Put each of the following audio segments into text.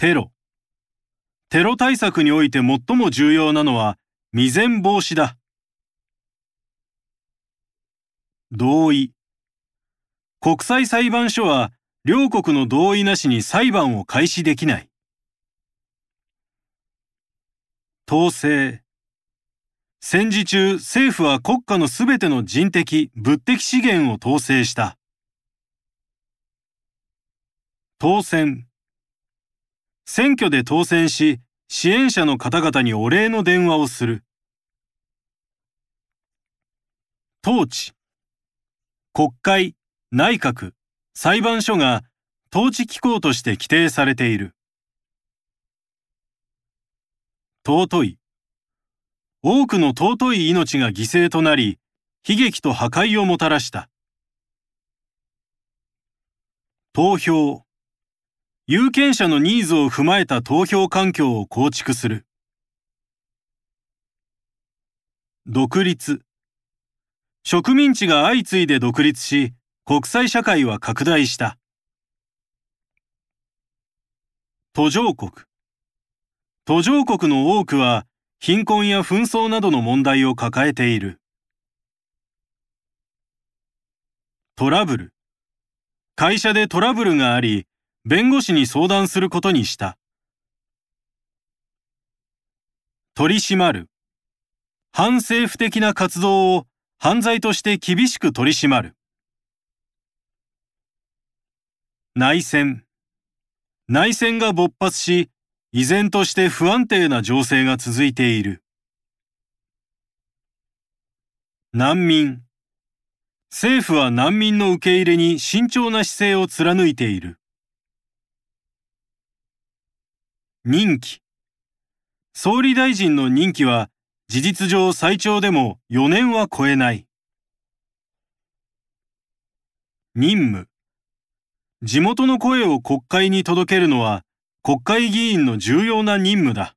テロ。テロ対策において最も重要なのは未然防止だ。同意。国際裁判所は両国の同意なしに裁判を開始できない。統制。戦時中、政府は国家のすべての人的、物的資源を統制した。当選。選挙で当選し、支援者の方々にお礼の電話をする。統治。国会、内閣、裁判所が統治機構として規定されている。尊い。多くの尊い命が犠牲となり、悲劇と破壊をもたらした。投票。有権者のニーズを踏まえた投票環境を構築する。独立。植民地が相次いで独立し、国際社会は拡大した。途上国。途上国の多くは貧困や紛争などの問題を抱えている。トラブル。会社でトラブルがあり、弁護士に相談することにした。取り締まる。反政府的な活動を犯罪として厳しく取り締まる。内戦。内戦が勃発し、依然として不安定な情勢が続いている。難民。政府は難民の受け入れに慎重な姿勢を貫いている。任期。総理大臣の任期は事実上最長でも4年は超えない。任務。地元の声を国会に届けるのは国会議員の重要な任務だ。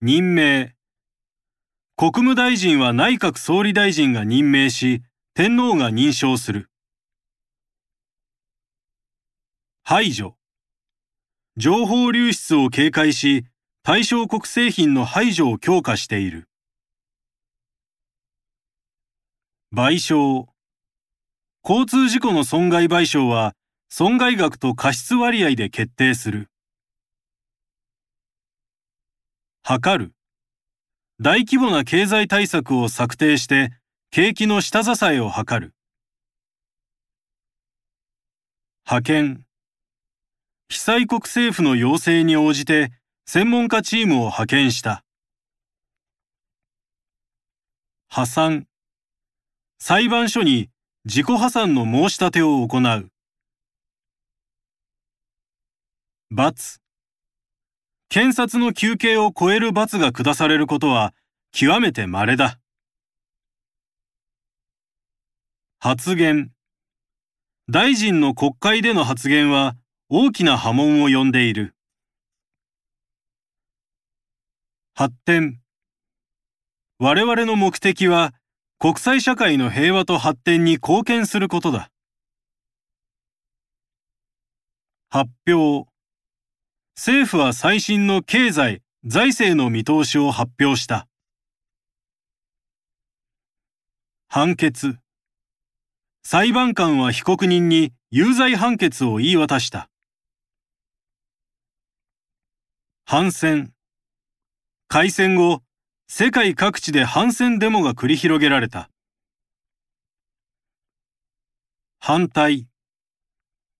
任命。国務大臣は内閣総理大臣が任命し、天皇が認証する。排除。情報流出を警戒し、対象国製品の排除を強化している。賠償。交通事故の損害賠償は、損害額と過失割合で決定する。測る。大規模な経済対策を策定して、景気の下支えを図る。派遣。被災国政府の要請に応じて、専門家チームを派遣した。破産。裁判所に自己破産の申し立てを行う。罰。検察の求刑を超える罰が下されることは極めて稀だ。発言。大臣の国会での発言は大きな波紋を呼んでいる。発展。我々の目的は国際社会の平和と発展に貢献することだ。発表政府は最新の経済、財政の見通しを発表した。判決裁判官は被告人に有罪判決を言い渡した。反戦開戦後、世界各地で反戦デモが繰り広げられた。反対。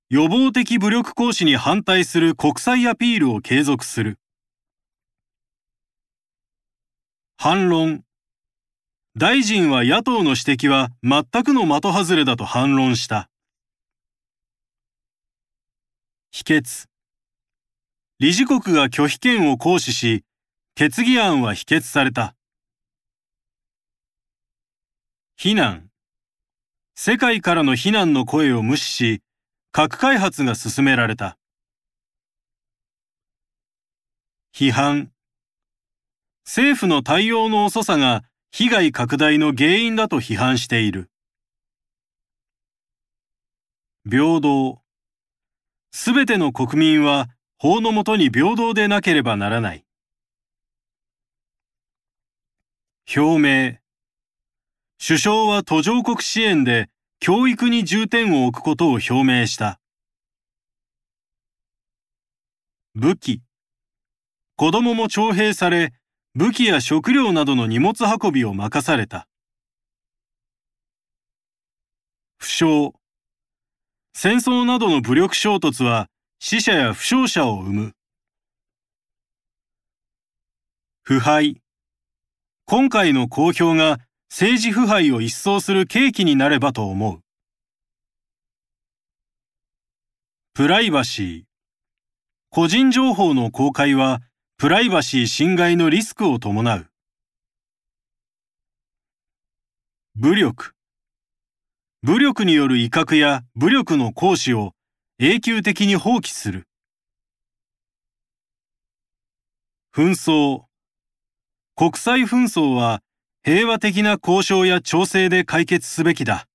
予防的武力行使に反対する国際アピールを継続する。反論。大臣は野党の指摘は全くの的外れだと反論した。否決。理事国が拒否権を行使し、決議案は否決された。非難。世界からの非難の声を無視し、核開発が進められた。批判。政府の対応の遅さが被害拡大の原因だと批判している。平等。すべての国民は法のもとに平等でなければならない。表明。首相は途上国支援で教育に重点を置くことを表明した。武器。子供も徴兵され、武器や食料などの荷物運びを任された。負傷。戦争などの武力衝突は死者や負傷者を生む。腐敗。今回の公表が政治腐敗を一掃する契機になればと思う。プライバシー。個人情報の公開はプライバシー侵害のリスクを伴う。武力。武力による威嚇や武力の行使を永久的に放棄する。紛争。国際紛争は平和的な交渉や調整で解決すべきだ。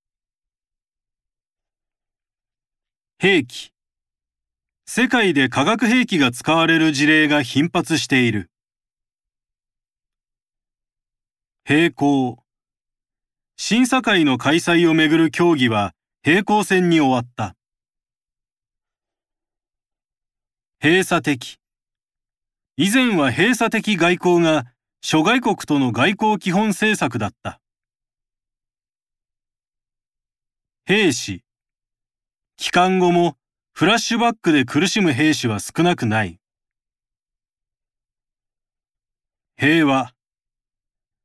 兵器。世界で化学兵器が使われる事例が頻発している。並行。審査会の開催をめぐる協議は平行線に終わった。閉鎖的。以前は閉鎖的外交が諸外国との外交基本政策だった。兵士。帰還後もフラッシュバックで苦しむ兵士は少なくない。平和。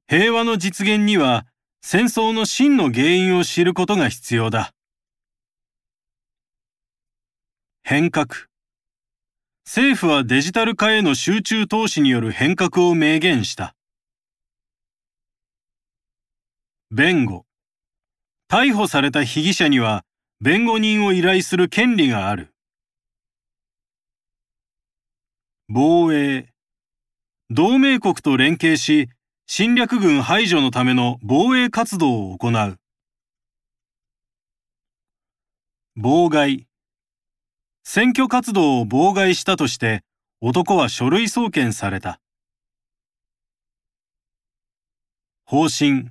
平和の実現には戦争の真の原因を知ることが必要だ。変革。政府はデジタル化への集中投資による変革を明言した。弁護。逮捕された被疑者には弁護人を依頼する権利がある。防衛。同盟国と連携し、侵略軍排除のための防衛活動を行う。妨害。選挙活動を妨害したとして、男は書類送検された。方針。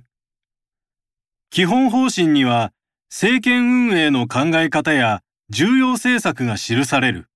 基本方針には、政権運営の考え方や重要政策が記される。